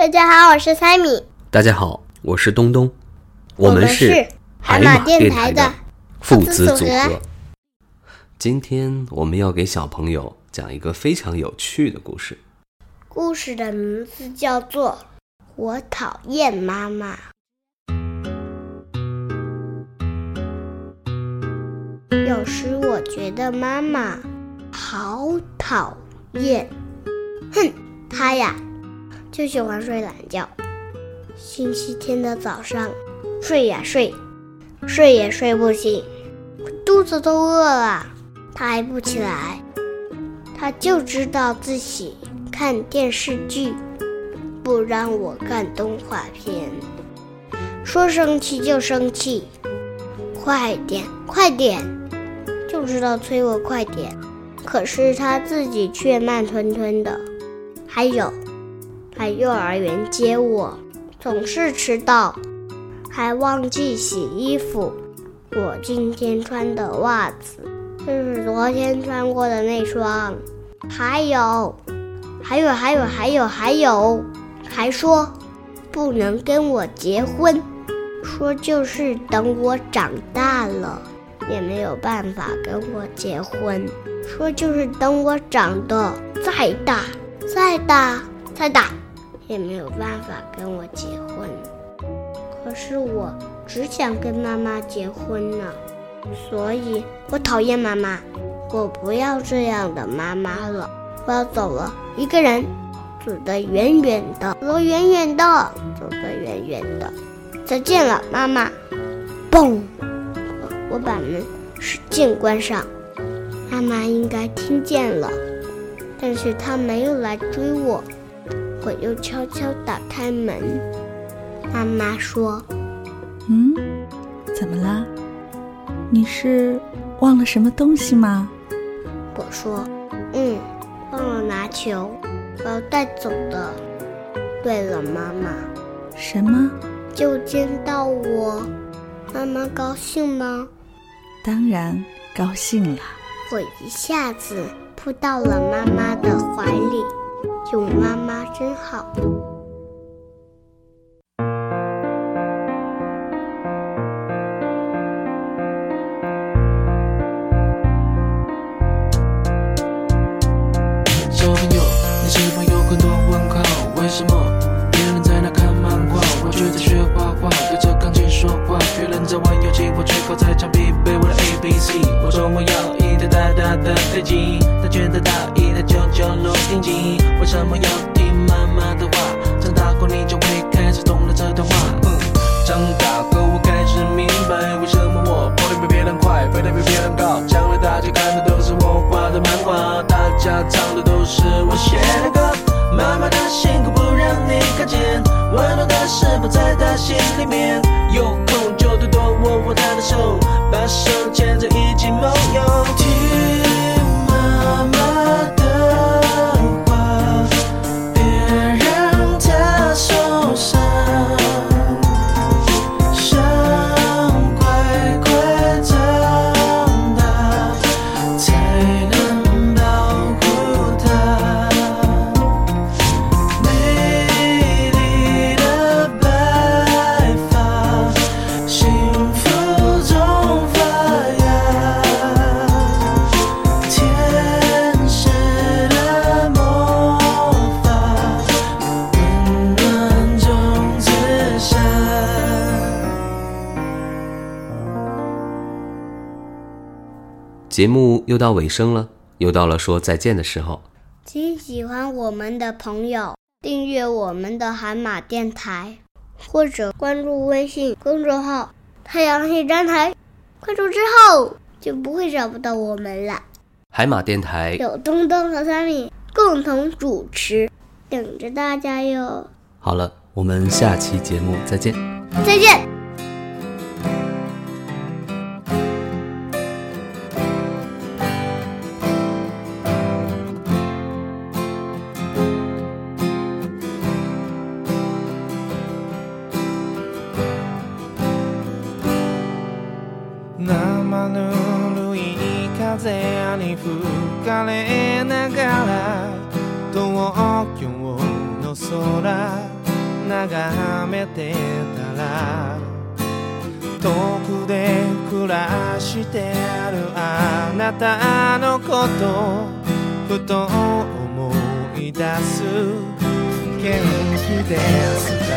大家好，我是塞米。大家好，我是东东。我们是海马电台的父子组组合。今天我们要给小朋友讲一个非常有趣的故事。故事的名字叫做《我讨厌妈妈》。有时我觉得妈妈好讨厌，哼，她呀就喜欢睡懒觉。星期天的早上，睡呀睡，睡也睡不醒，肚子都饿了，他还不起来。他就知道自己看电视剧，不让我看动画片。说生气就生气，快点快点，就知道催我快点。可是他自己却慢吞吞的。还有，来幼儿园接我，总是迟到，还忘记洗衣服。我今天穿的袜子就是昨天穿过的那双。还有，还有，还有，还有，还有，还说不能跟我结婚，说就是等我长大了也没有办法跟我结婚，说就是等我长得再大、再大、再大也没有办法跟我结婚。可是我只想跟妈妈结婚呢，所以我讨厌妈妈。我不要这样的妈妈了，我要走了，一个人走得远远的，走远远的，走得远远的。再见了，妈妈。嘣！我把门使劲关上，妈妈应该听见了，但是她没有来追我。我又悄悄打开门，妈妈说：“嗯，怎么了？你是忘了什么东西吗？”我说：“嗯，忘了拿球，我要带走的。对了，妈妈，什么？就见到我，妈妈高兴吗？当然高兴了。我一下子扑到了妈妈的怀里，有妈妈真好。小朋友，你是否有很多问号？为什么别人在那看漫画，我却在学画画，对着钢琴说话？别人在玩游戏，我却靠在的飞机，他觉得大一台九九录音机。为什么要听妈妈的话？长大后你就会开始懂了这段话。嗯，长大后我开始明白，为什么我跑得比别人快，飞得比别人高。将来大家看的都是我画的漫画，大家唱的都是我写的歌。妈妈的辛苦不让你看见，温暖的是不在她心里面。有空就多多握握她的手，把手牵着一起梦游。节目又到尾声了，又到了说再见的时候。请喜欢我们的朋友订阅我们的海马电台，或者关注微信公众号“太阳系站台”。关注之后就不会找不到我们了。海马电台，有东东和三米共同主持，等着大家哟。好了，我们下期节目再见。再见。生ぬるい風に吹かれながら東京の空眺めてたら遠くで暮らしてあるあなたのことふと思い出す元気です